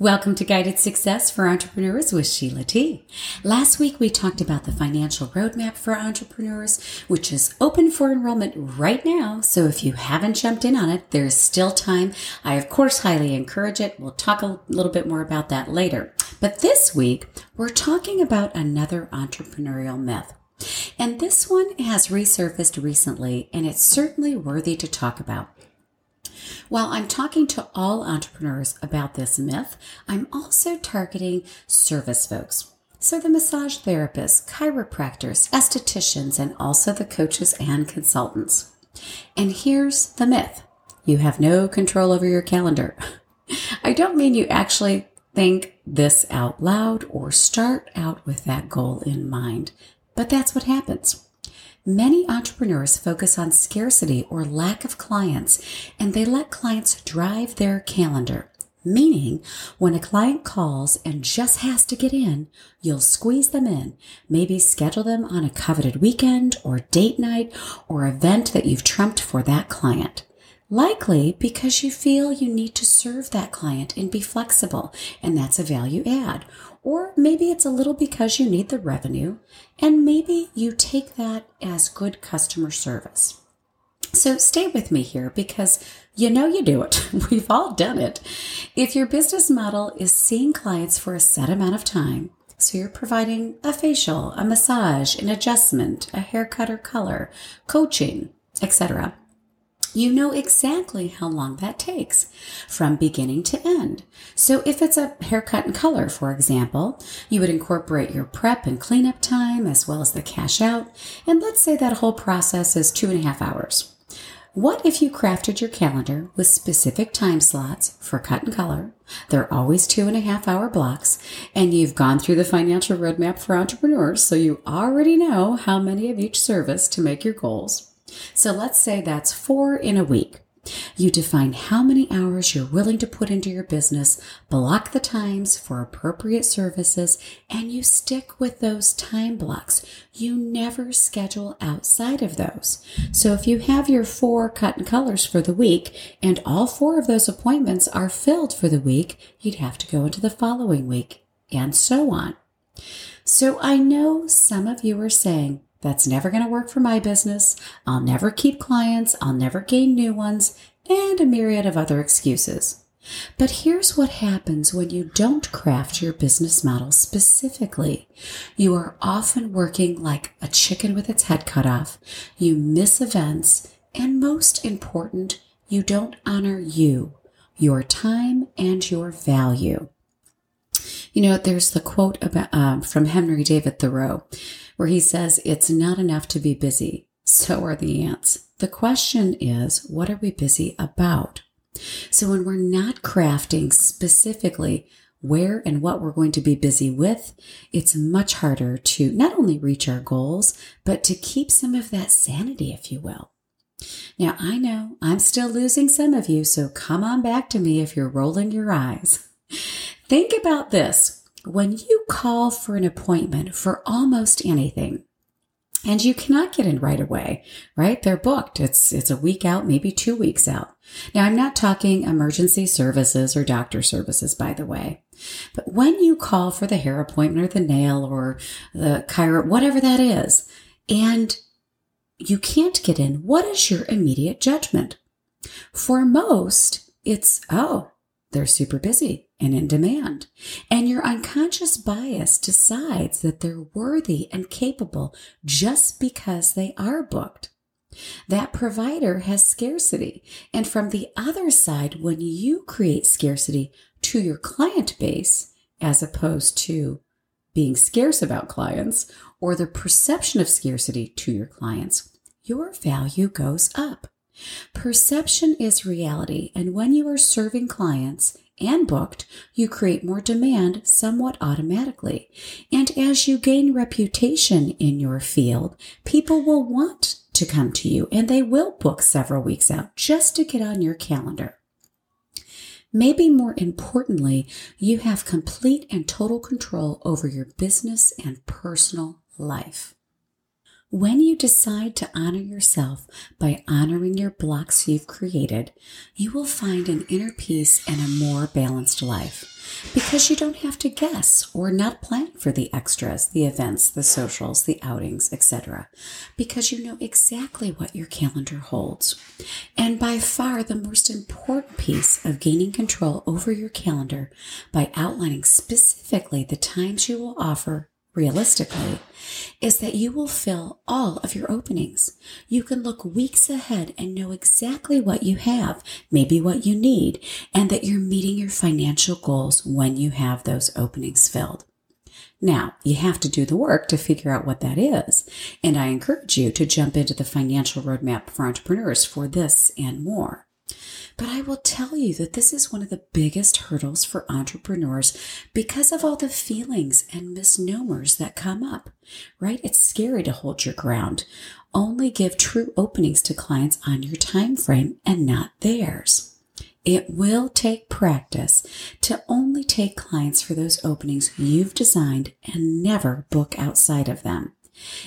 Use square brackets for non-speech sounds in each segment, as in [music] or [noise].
Welcome to Guided Success for Entrepreneurs with Sheila T. Last week we talked about the financial roadmap for entrepreneurs, which is open for enrollment right now. So if you haven't jumped in on it, there's still time. I of course highly encourage it. We'll talk a little bit more about that later. But this week we're talking about another entrepreneurial myth. And this one has resurfaced recently and it's certainly worthy to talk about. While I'm talking to all entrepreneurs about this myth, I'm also targeting service folks. So, the massage therapists, chiropractors, estheticians, and also the coaches and consultants. And here's the myth you have no control over your calendar. [laughs] I don't mean you actually think this out loud or start out with that goal in mind, but that's what happens. Many entrepreneurs focus on scarcity or lack of clients, and they let clients drive their calendar. Meaning, when a client calls and just has to get in, you'll squeeze them in, maybe schedule them on a coveted weekend or date night or event that you've trumped for that client. Likely because you feel you need to serve that client and be flexible, and that's a value add. Or maybe it's a little because you need the revenue, and maybe you take that as good customer service. So stay with me here because you know you do it. [laughs] We've all done it. If your business model is seeing clients for a set amount of time, so you're providing a facial, a massage, an adjustment, a haircut or color, coaching, etc you know exactly how long that takes from beginning to end. So if it's a haircut and color, for example, you would incorporate your prep and cleanup time as well as the cash out. And let's say that whole process is two and a half hours. What if you crafted your calendar with specific time slots for cut and color? They're always two and a half hour blocks, and you've gone through the financial roadmap for entrepreneurs, so you already know how many of each service to make your goals. So let's say that's four in a week. You define how many hours you're willing to put into your business, block the times for appropriate services, and you stick with those time blocks. You never schedule outside of those. So if you have your four cut and colors for the week and all four of those appointments are filled for the week, you'd have to go into the following week and so on. So I know some of you are saying, that's never going to work for my business. I'll never keep clients. I'll never gain new ones and a myriad of other excuses. But here's what happens when you don't craft your business model specifically. You are often working like a chicken with its head cut off. You miss events. And most important, you don't honor you, your time, and your value. You know, there's the quote about, um, from Henry David Thoreau where he says, It's not enough to be busy. So are the ants. The question is, what are we busy about? So when we're not crafting specifically where and what we're going to be busy with, it's much harder to not only reach our goals, but to keep some of that sanity, if you will. Now, I know I'm still losing some of you, so come on back to me if you're rolling your eyes. Think about this. When you call for an appointment for almost anything, and you cannot get in right away, right? They're booked. It's, it's a week out, maybe two weeks out. Now, I'm not talking emergency services or doctor services, by the way. But when you call for the hair appointment or the nail or the chiro, whatever that is, and you can't get in, what is your immediate judgment? For most, it's, oh, they're super busy and in demand. And your unconscious bias decides that they're worthy and capable just because they are booked. That provider has scarcity. And from the other side, when you create scarcity to your client base, as opposed to being scarce about clients or the perception of scarcity to your clients, your value goes up. Perception is reality, and when you are serving clients and booked, you create more demand somewhat automatically. And as you gain reputation in your field, people will want to come to you and they will book several weeks out just to get on your calendar. Maybe more importantly, you have complete and total control over your business and personal life. When you decide to honor yourself by honoring your blocks you've created, you will find an inner peace and a more balanced life because you don't have to guess or not plan for the extras, the events, the socials, the outings, etc. because you know exactly what your calendar holds. And by far the most important piece of gaining control over your calendar by outlining specifically the times you will offer realistically, is that you will fill all of your openings. You can look weeks ahead and know exactly what you have, maybe what you need, and that you're meeting your financial goals when you have those openings filled. Now, you have to do the work to figure out what that is. And I encourage you to jump into the financial roadmap for entrepreneurs for this and more. But I will tell you that this is one of the biggest hurdles for entrepreneurs because of all the feelings and misnomers that come up, right? It's scary to hold your ground. Only give true openings to clients on your time frame and not theirs. It will take practice to only take clients for those openings you've designed and never book outside of them.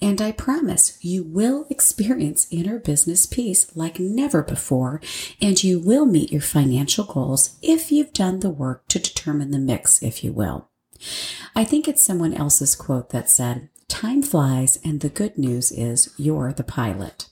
And I promise you will experience inner business peace like never before, and you will meet your financial goals if you've done the work to determine the mix, if you will. I think it's someone else's quote that said, Time flies, and the good news is you're the pilot.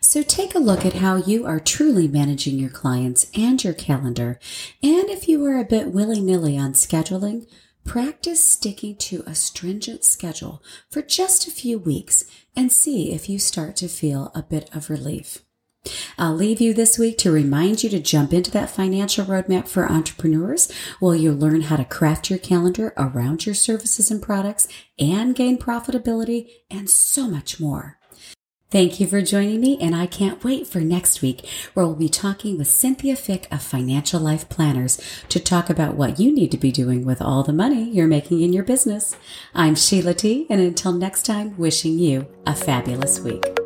So take a look at how you are truly managing your clients and your calendar. And if you are a bit willy nilly on scheduling, Practice sticking to a stringent schedule for just a few weeks and see if you start to feel a bit of relief. I'll leave you this week to remind you to jump into that financial roadmap for entrepreneurs while you'll learn how to craft your calendar around your services and products and gain profitability and so much more. Thank you for joining me, and I can't wait for next week where we'll be talking with Cynthia Fick of Financial Life Planners to talk about what you need to be doing with all the money you're making in your business. I'm Sheila T, and until next time, wishing you a fabulous week.